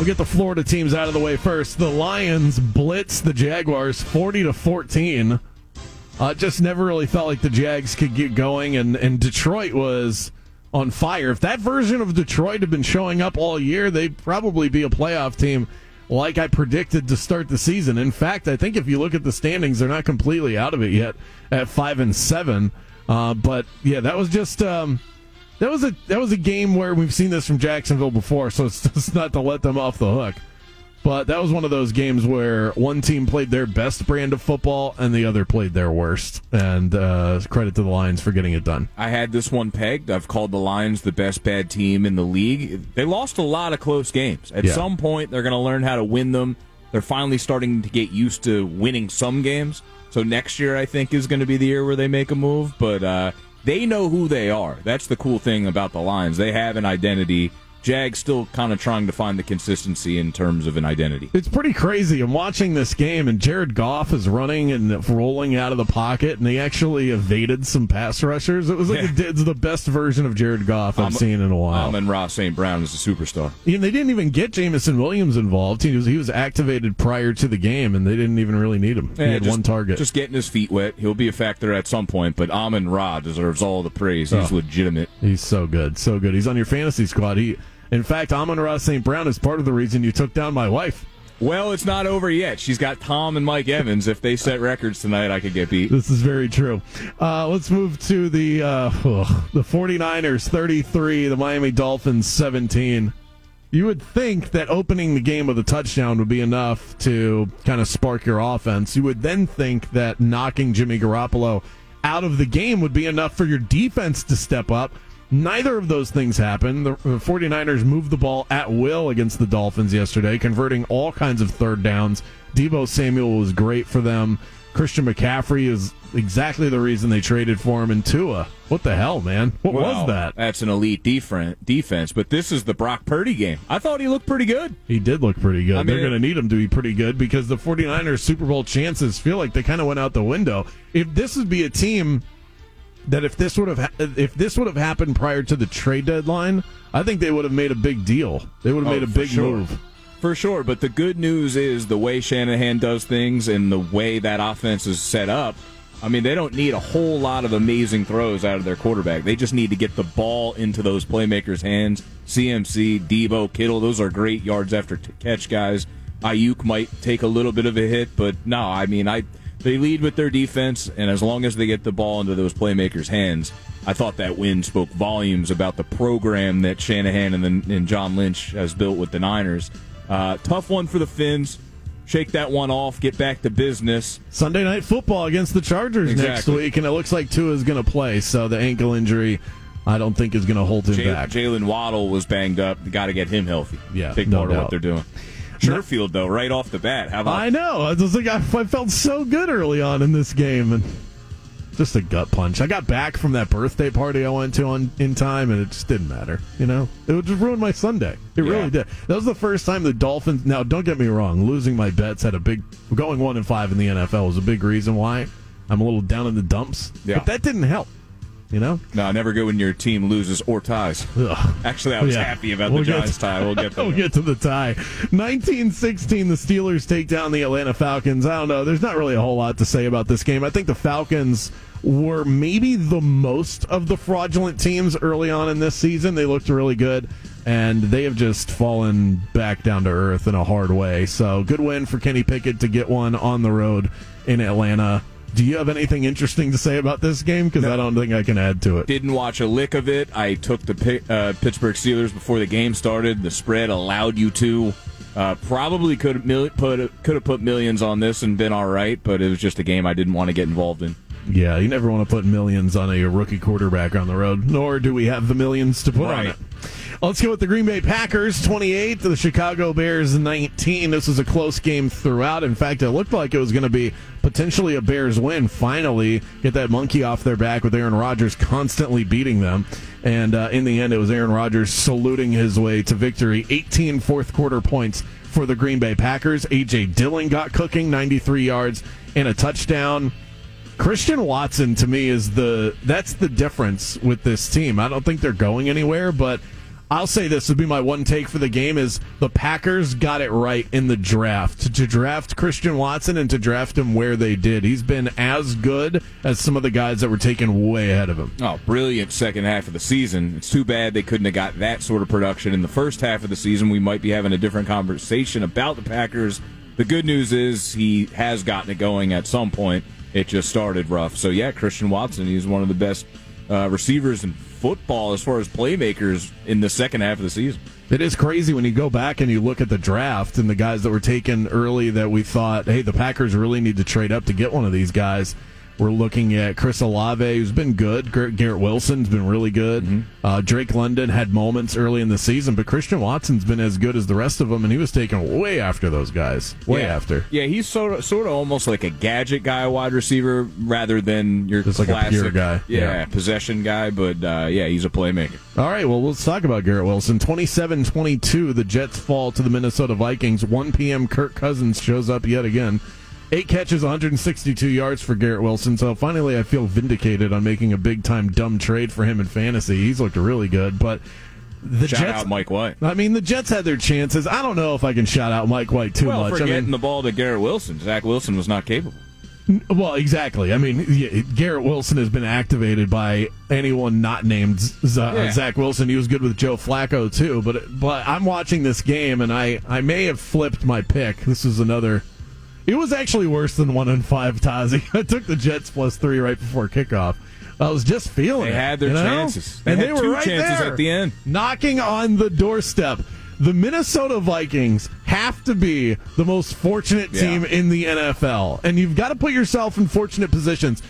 We'll get the Florida teams out of the way first. The Lions blitz the Jaguars 40 to 14. Uh, just never really felt like the Jags could get going, and, and Detroit was on fire. If that version of Detroit had been showing up all year, they'd probably be a playoff team like I predicted to start the season. In fact, I think if you look at the standings, they're not completely out of it yet at five and seven. Uh, but yeah, that was just um, that was a that was a game where we've seen this from Jacksonville before, so it's just not to let them off the hook. But that was one of those games where one team played their best brand of football and the other played their worst. And uh, credit to the Lions for getting it done. I had this one pegged. I've called the Lions the best bad team in the league. They lost a lot of close games. At yeah. some point, they're going to learn how to win them. They're finally starting to get used to winning some games. So next year, I think, is going to be the year where they make a move. But uh, they know who they are. That's the cool thing about the Lions. They have an identity. Jag still kind of trying to find the consistency in terms of an identity. It's pretty crazy. I'm watching this game, and Jared Goff is running and rolling out of the pocket, and he actually evaded some pass rushers. It was like yeah. it's the best version of Jared Goff I've um, seen in a while. Amon-Ra St. Brown is a superstar. And they didn't even get Jameson Williams involved. He was he was activated prior to the game, and they didn't even really need him. He had just, one target. Just getting his feet wet. He'll be a factor at some point, but Amon Ra deserves all the praise. He's oh, legitimate. He's so good, so good. He's on your fantasy squad. He in fact, Amon-Ra St. Brown is part of the reason you took down my wife. Well, it's not over yet. She's got Tom and Mike Evans. If they set records tonight, I could get beat. This is very true. Uh, let's move to the uh, oh, the 49ers 33, the Miami Dolphins 17. You would think that opening the game with a touchdown would be enough to kind of spark your offense. You would then think that knocking Jimmy Garoppolo out of the game would be enough for your defense to step up. Neither of those things happened. The 49ers moved the ball at will against the Dolphins yesterday, converting all kinds of third downs. Deebo Samuel was great for them. Christian McCaffrey is exactly the reason they traded for him. And Tua, what the hell, man? What well, was that? That's an elite defense, but this is the Brock Purdy game. I thought he looked pretty good. He did look pretty good. I They're going to need him to be pretty good because the 49ers Super Bowl chances feel like they kind of went out the window. If this would be a team that if this would have if this would have happened prior to the trade deadline, I think they would have made a big deal. They would have oh, made a big sure. move. For sure, but the good news is the way Shanahan does things and the way that offense is set up. I mean, they don't need a whole lot of amazing throws out of their quarterback. They just need to get the ball into those playmakers' hands. CMC, Deebo, Kittle, those are great yards after t- catch guys. Aiyuk might take a little bit of a hit, but no, I mean, I they lead with their defense, and as long as they get the ball into those playmakers' hands, I thought that win spoke volumes about the program that Shanahan and, the, and John Lynch has built with the Niners. Uh, tough one for the Fins. Shake that one off, get back to business. Sunday night football against the Chargers exactly. next week, and it looks like Tua is going to play, so the ankle injury. I don't think is going to hold him J- back. Jaylen Waddle was banged up. Got to get him healthy. Yeah, big no part doubt. of what they're doing. Sherfield, though, right off the bat. How about? I know. I was like, I, I felt so good early on in this game, and just a gut punch. I got back from that birthday party I went to on in time, and it just didn't matter. You know, it would just ruin my Sunday. It yeah. really did. That was the first time the Dolphins. Now, don't get me wrong. Losing my bets had a big. Going one and five in the NFL was a big reason why I'm a little down in the dumps. Yeah. But that didn't help. You know? No, never good when your team loses or ties. Ugh. Actually, I was yeah. happy about we'll the Giants to, tie. We'll get we'll get to the tie. 1916, the Steelers take down the Atlanta Falcons. I don't know. There's not really a whole lot to say about this game. I think the Falcons were maybe the most of the fraudulent teams early on in this season. They looked really good, and they have just fallen back down to earth in a hard way. So, good win for Kenny Pickett to get one on the road in Atlanta. Do you have anything interesting to say about this game? Because no, I don't think I can add to it. Didn't watch a lick of it. I took the uh, Pittsburgh Steelers before the game started. The spread allowed you to. Uh, probably could have put could have put millions on this and been all right, but it was just a game I didn't want to get involved in. Yeah, you never want to put millions on a rookie quarterback on the road, nor do we have the millions to put right. on it. Let's go with the Green Bay Packers 28 to the Chicago Bears 19. This was a close game throughout. In fact, it looked like it was going to be potentially a Bears win. Finally, get that monkey off their back with Aaron Rodgers constantly beating them. And uh, in the end, it was Aaron Rodgers saluting his way to victory. 18 fourth quarter points for the Green Bay Packers. A.J. Dillon got cooking, 93 yards and a touchdown. Christian Watson to me is the that's the difference with this team. I don't think they're going anywhere, but I'll say this would be my one take for the game is the Packers got it right in the draft to draft Christian Watson and to draft him where they did. He's been as good as some of the guys that were taken way ahead of him. Oh, brilliant second half of the season. It's too bad they couldn't have got that sort of production in the first half of the season. We might be having a different conversation about the Packers. The good news is he has gotten it going at some point. It just started rough. So yeah, Christian Watson, he's one of the best uh, receivers in football as far as playmakers in the second half of the season. It is crazy when you go back and you look at the draft and the guys that were taken early that we thought, hey, the Packers really need to trade up to get one of these guys. We're looking at Chris Olave, who's been good. Garrett Wilson's been really good. Mm-hmm. Uh, Drake London had moments early in the season, but Christian Watson's been as good as the rest of them, and he was taken way after those guys. Way yeah. after. Yeah, he's sort of, sort of almost like a gadget guy, wide receiver, rather than your Just classic, like a pure guy. Yeah, Yeah. possession guy, but uh, yeah, he's a playmaker. All right, well, let's talk about Garrett Wilson. 27 22, the Jets fall to the Minnesota Vikings. 1 p.m., Kirk Cousins shows up yet again. Eight catches, 162 yards for Garrett Wilson. So finally, I feel vindicated on making a big time dumb trade for him in fantasy. He's looked really good, but the Shout Jets. out Mike White. I mean, the Jets had their chances. I don't know if I can shout out Mike White too Well, much. for I getting mean, the ball to Garrett Wilson, Zach Wilson was not capable. well, exactly. I mean, yeah, Garrett Wilson has been activated by anyone not named Z- uh, Yeah. Zach Wilson. He was good with Joe Flacco too. But but I'm watching this game and I I may have flipped my pick. This is another. It was actually worse than one and five. Tazi. I took the Jets plus three right before kickoff. I was just feeling They it. had their you know? chances. They and they were two right chances there, at the end. knocking on the doorstep. The Minnesota Vikings have to be the most fortunate Yeah. team in the NFL, and you've got to put yourself in fortunate positions.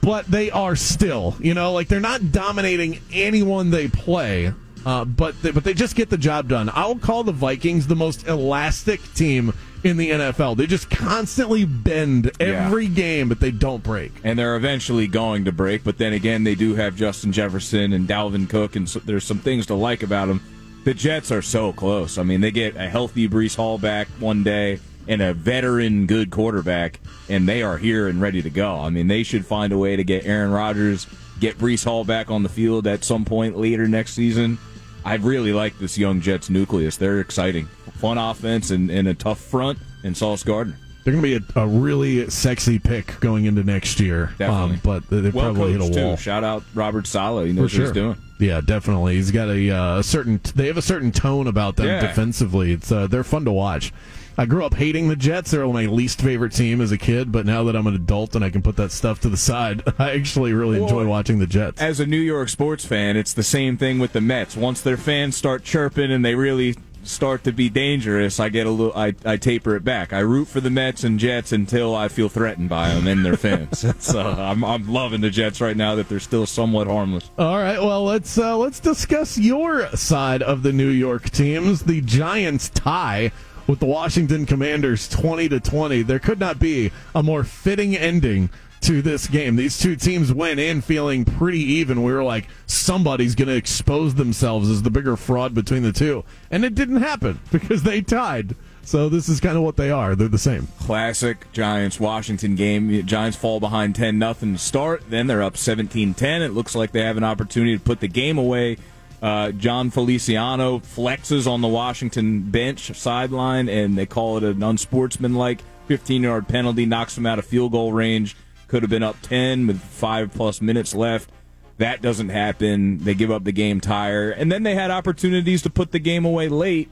But they are still, you know, like they're not dominating anyone they play. Uh, but they, but they just get the job done. I will call the Vikings the most elastic team in the NFL. They just constantly bend every game, but they don't break. and they're eventually going to break. But then again, they do have Justin Jefferson and Dalvin Cook, and so there's some things to like about them. The Jets are so close. I mean, they get a healthy Breece Hall back one day and a veteran good quarterback, and they are here and ready to go. I mean, they should find a way to get Aaron Rodgers, get Breece Hall back on the field at some point later next season. I really like this young Jets nucleus. They're exciting. Fun offense and, and a tough front, and Sauce Gardner. They're going to be a, a really sexy pick going into next year. Definitely. Um, but they, Well probably hit a wall. too. Shout out Robert Saleh. He knows sure. what he's doing. Yeah, definitely. He's got a, uh, a certain. They have a certain tone about them Yeah. defensively. It's uh, they're fun to watch. I grew up hating the Jets. They're my least favorite team as a kid. But now that I'm an adult and I can put that stuff to the side, I actually really enjoy watching the Jets. As a New York sports fan, it's the same thing with the Mets. Once their fans start chirping and they really start to be dangerous, I get a little. I, I taper it back. I root for the Mets and Jets until I feel threatened by them and their fans. so I'm I'm loving the Jets right now that they're still somewhat harmless. All right, well let's uh, let's discuss your side of the New York teams. The Giants tie with the Washington Commanders, twenty to twenty. There could not be a more fitting ending to this game. These two teams went in feeling pretty even. We were like, somebody's going to expose themselves as the bigger fraud between the two, and it didn't happen because they tied. So this is kind of what they are. They're the same. Classic Giants Washington game. Giants fall behind 10 nothing to start. Then they're up 17-10. It looks like they have an opportunity to put the game away. Uh, Jon Feliciano flexes on the Washington bench sideline, and they call it an unsportsmanlike 15-yard penalty. Knocks them out of field goal range. Could have been up 10 with five plus minutes left. That doesn't happen. They give up the game tire, and then they had opportunities to put the game away late.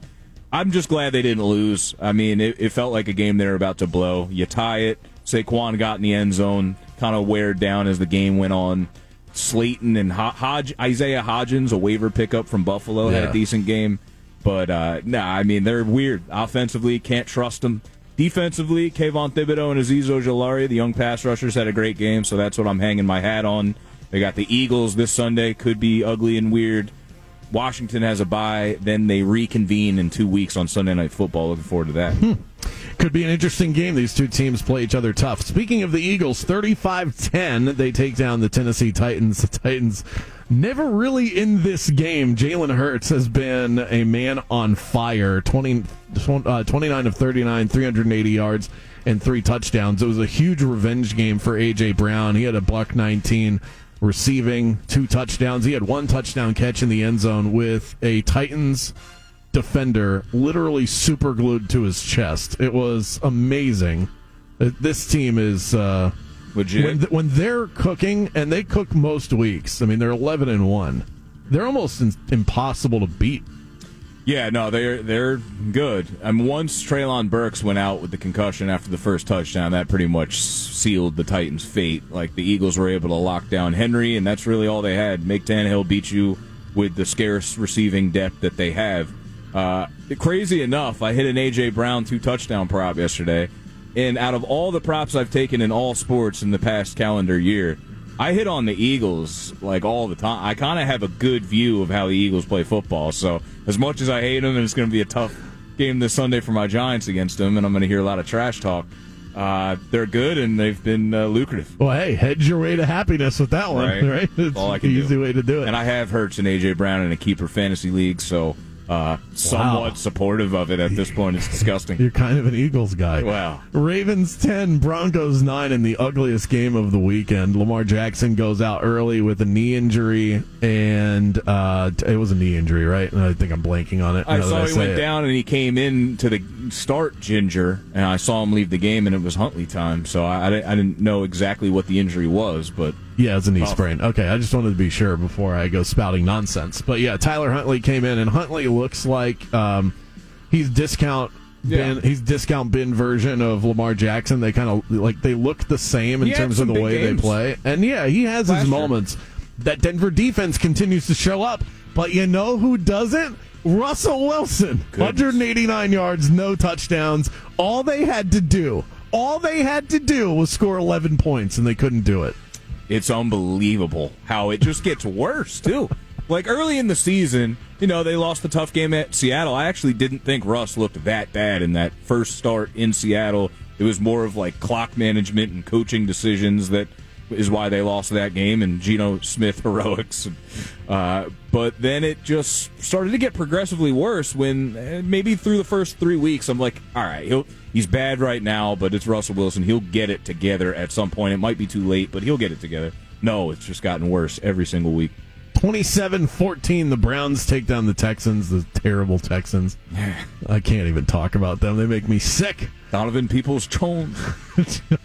I'm just glad they didn't lose. I mean, it, it felt like a game they were about to blow. You tie it. Saquon got in the end zone, kind of wear down as the game went on. Slayton and Hodge, Isaiah Hodgins, a waiver pickup from Buffalo, had a decent game. But uh, nah, I mean they're weird. Offensively, can't trust them. Defensively, Kayvon Thibodeaux and Azeez Ojulari, the young pass rushers, had a great game. So that's what I'm hanging my hat on. They got the Eagles this Sunday. Could be ugly and weird. Washington has a bye. Then they reconvene in two weeks on Sunday Night Football. Looking forward to that. Could be an interesting game. These two teams play each other tough. Speaking of the Eagles, 35 10, they take down the Tennessee Titans. The Titans never really in this game. Jalen Hurts has been a man on fire 20, uh, 29 of 39, 380 yards, and three touchdowns. It was a huge revenge game for A.J. Brown. He had a buck 19. receiving two touchdowns. He had one touchdown catch in the end zone with a Titans defender literally super glued to his chest. It was amazing. Uh, This team is uh, Legit. when when they're cooking, and they cook most weeks. I mean, they're eleven and one. They're almost in, impossible to beat. Yeah, no, they're they're good. And once Treylon Burks went out with the concussion after the first touchdown, that pretty much sealed the Titans' fate. Like the Eagles were able to lock down Henry, and that's really all they had. Make Tannehill beat you with the scarce receiving depth that they have. Uh, crazy enough, I hit an AJ Brown two touchdown prop yesterday, and out of all the props I've taken in all sports in the past calendar year, I hit on the Eagles like all the time. I kind of have a good view of how the Eagles play football. So as much as I hate them, and it's going to be a tough game this Sunday for my Giants against them, and I'm going to hear a lot of trash talk. Uh, they're good and they've been uh, lucrative. Well, hey, hedge your way to happiness with that one, Right. right? It's all I an can do. easy way to do it. And I have Hurts and AJ Brown in a keeper fantasy league, so uh, somewhat supportive of it at this point. It's disgusting. You're kind of an Eagles guy. Wow. Ravens 10, Broncos 9 in the ugliest game of the weekend. Lamar Jackson goes out early with a knee injury, and uh, it was a knee injury, right? I think I'm blanking on it. I saw he went it. down and he came in to the start Ginger, and I saw him leave the game, and it was Huntley time. So I, I didn't- I didn't know exactly what the injury was, but Yeah, it's a knee Tough. sprain. Okay, I just wanted to be sure before I go spouting nonsense. But yeah, Tyler Huntley came in, and Huntley looks like um, he's discount. Yeah. Bin, he's discount bin version of Lamar Jackson. They kind of like they look the same in He terms of the way games. they play. And yeah, he has Last his year. moments. That Denver defense continues to show up, but you know who doesn't? Russell Wilson. 189 yards, no touchdowns. All they had to do, all they had to do was score 11 points, and they couldn't do it. It's unbelievable how it just gets worse too. Like early in the season, you know, they lost the tough game at Seattle. I actually didn't think Russ looked that bad in that first start in Seattle. It was more of like clock management and coaching decisions that is why they lost that game and Geno Smith heroics. Uh, but then it just started to get progressively worse when eh, maybe through the first three weeks, I'm like, all right, he'll, he's bad right now, but it's Russell Wilson. He'll get it together at some point. It might be too late, but he'll get it together. No, it's just gotten worse every single week. 27-14 the browns take down the texans the terrible texans i can't even talk about them they make me sick Donovan Peoples Jones.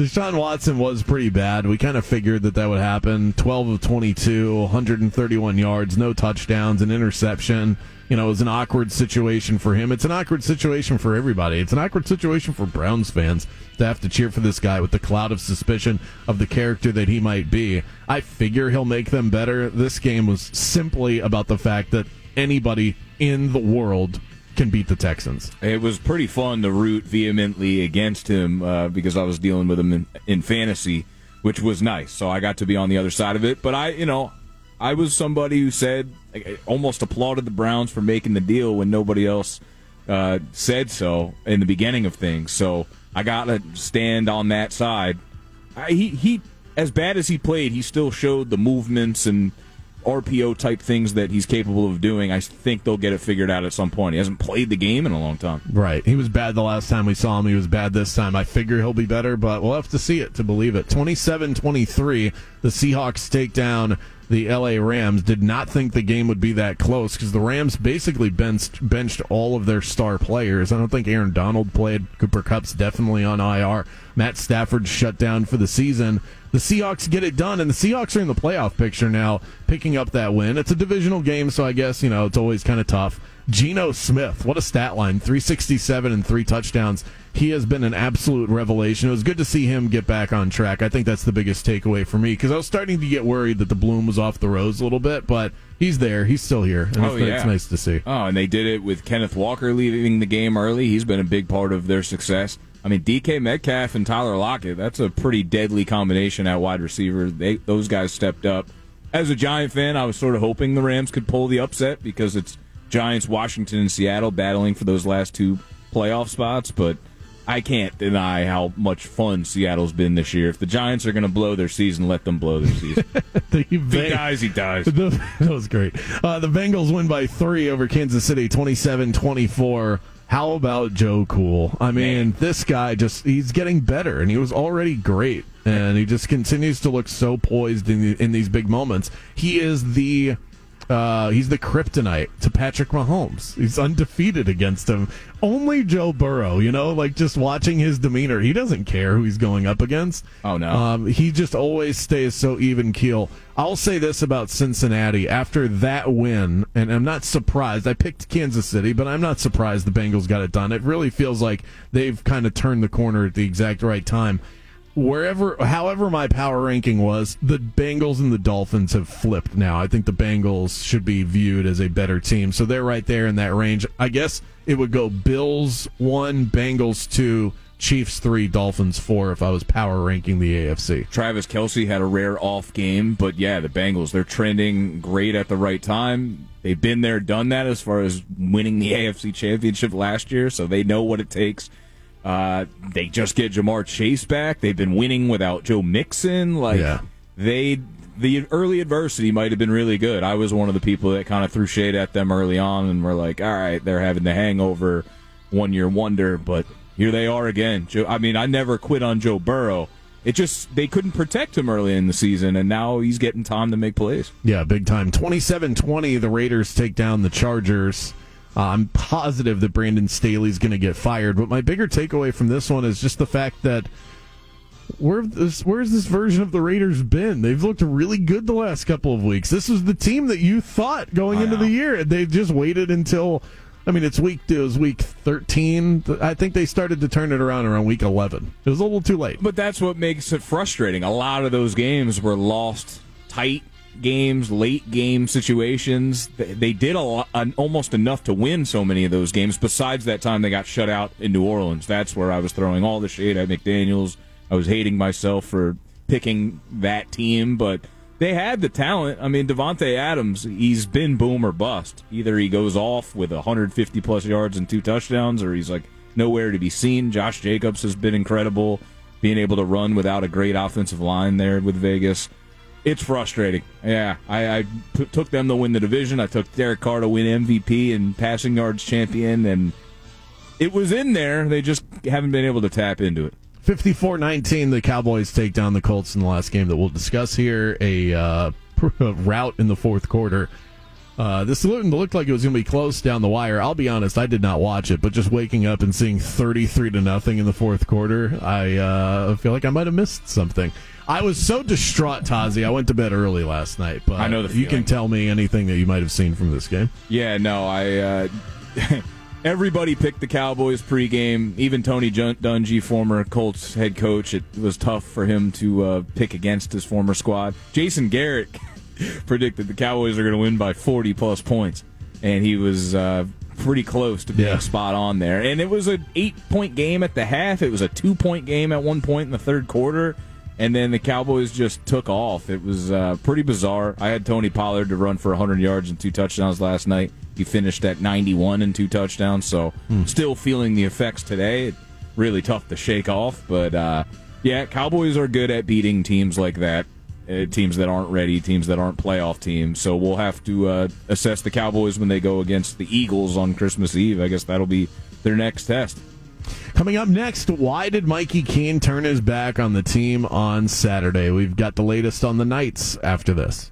deshaun watson was pretty bad. We kind of figured that that would happen. 12 of 22 131 yards no touchdowns an interception. You know it was an awkward situation for him. It's an awkward situation for everybody. It's an awkward situation for browns fans to have to cheer for this guy with the cloud of suspicion of the character that he might be. I figure he'll make them better. This game was simply about the fact that anybody in the world can beat the texans It was pretty fun to root vehemently against him uh, because I was dealing with him in, in fantasy, which was nice. So I got to be on the other side of it. But I, you know, I was somebody who said, almost applauded the Browns for making the deal when nobody else uh, said so in the beginning of things. So I got to stand on that side. I, he, he, as bad as he played, he still showed the movements and RPO type things that he's capable of doing. I think they'll get it figured out at some point. He hasn't played the game in a long time. Right. He was bad the last time we saw him. He was bad this time. I figure he'll be better, but we'll have to see it to believe it. 27 23, the Seahawks take down the LA Rams. Did not think the game would be that close because the Rams basically benched, benched all of their star players. I don't think Aaron Donald played. Cooper Kupp's definitely on IR. Matt Stafford shut down for the season. The Seahawks get it done, and the Seahawks are in the playoff picture now, picking up that win. It's a divisional game, so I guess, you know, it's always kind of tough. Geno Smith, what a stat line 367 and three touchdowns. He has been an absolute revelation. It was good to see him get back on track. I think that's the biggest takeaway for me because I was starting to get worried that the bloom was off the rose a little bit, but he's there. He's still here. And Oh, it's, yeah. it's nice to see. Oh, and they did it with Kenneth Walker leaving the game early. He's been a big part of their success. I mean, DK Metcalf and Tyler Lockett, that's a pretty deadly combination at wide receiver. They Those guys stepped up. As a Giant fan, I was sort of hoping the Rams could pull the upset because it's Giants, Washington, and Seattle battling for those last two playoff spots, but I can't deny how much fun Seattle's been this year. If the Giants are going to blow their season, let them blow their season. The he Beng- dies, he dies. The, that was great. Uh, the Bengals win by three over Kansas City, 27 24. How about Joe Cool? I mean, this guy just he's getting better and he was already great and he just continues to look so poised in the, in these big moments. He is the uh, he's the kryptonite to Patrick Mahomes. He's undefeated against him. Only Joe Burrow, you know, like just watching his demeanor, he doesn't care who he's going up against. Oh no, um, he just always stays so even keel. I'll say this about Cincinnati after that win, and I'm not surprised. I picked Kansas City, but I'm not surprised the Bengals got it done. It really feels like they've kind of turned the corner at the exact right time wherever, however, my power ranking was, the Bengals and the Dolphins have flipped now. I think the Bengals should be viewed as a better team, so they're right there in that range. I guess it would go Bills one, Bengals two, Chiefs three, Dolphins four. If I was power ranking the AFC, Travis Kelce had a rare off game, but yeah, the Bengals they're trending great at the right time. They've been there, done that as far as winning the AFC Championship last year, so they know what it takes uh, they just get Ja'Marr Chase back. They've been winning without Joe Mixon. Like yeah. they, the early adversity might have been really good. I was one of the people that kind of threw shade at them early on, and were like, "All right, they're having the hangover, one year wonder." But here they are again. Joe, I mean, I never quit on Joe Burrow. It just they couldn't protect him early in the season, and now he's getting time to make plays. Yeah, big time. 27-20, the Raiders take down the Chargers. Uh, I'm positive that Brandon Staley's going to get fired. But my bigger takeaway from this one is just the fact that where this, where's this version of the Raiders been? They've looked really good the last couple of weeks. This was the team that you thought going I into know. the year. They've just waited until. I mean, it's week. It was week thirteen. I think they started to turn it around around week eleven. It was a little too late. But that's what makes it frustrating. A lot of those games were lost tight games, late game situations. They did a lot, almost enough to win so many of those games. Besides that time they got shut out in New Orleans, that's where I was throwing all the shade at McDaniels. I was hating myself for picking that team, but they had the talent. I mean, Davante Adams, he's been boom or bust. Either he goes off with 150 plus yards and two touchdowns, or he's like nowhere to be seen. Josh Jacobs has been incredible, being able to run without a great offensive line there with Vegas. It's frustrating. Yeah, I, took them to win the division. I took Derek Carr to win MVP and passing yards champion, and it was in there. They just haven't been able to tap into it. 54 19, the Cowboys take down the Colts in the last game that we'll discuss here. A uh, rout in the fourth quarter. Uh, this looked like it was going to be close down the wire. I'll be honest, I did not watch it, but just waking up and seeing 33 to nothing in the fourth quarter, I uh, feel like I might have missed something. I was so distraught, Tazi. I went to bed early last night, but I know if you can tell me anything that you might have seen from this game. Yeah, no, I. Uh, everybody picked the Cowboys pregame. Even Tony Dungy, former Colts head coach, it was tough for him to uh, pick against his former squad. Jason Garrett predicted the Cowboys are going to win by 40 plus points, and he was uh, pretty close to being yeah. spot on there. And it was an eight point game at the half. It was a two point game at one point in the third quarter and then the Cowboys just took off. It was uh, pretty bizarre. I had Tony Pollard to run for 100 yards and two touchdowns last night. He finished at 91 and two touchdowns, so mm. still feeling the effects today. Really tough to shake off, but uh, yeah, Cowboys are good at beating teams like that. Uh, teams that aren't ready, teams that aren't playoff teams. So we'll have to uh, assess the Cowboys when they go against the Eagles on Christmas Eve. I guess that'll be their next test. Coming up next, why did Mikey Keene turn his back on the team on Saturday? We've got the latest on the Knights after this.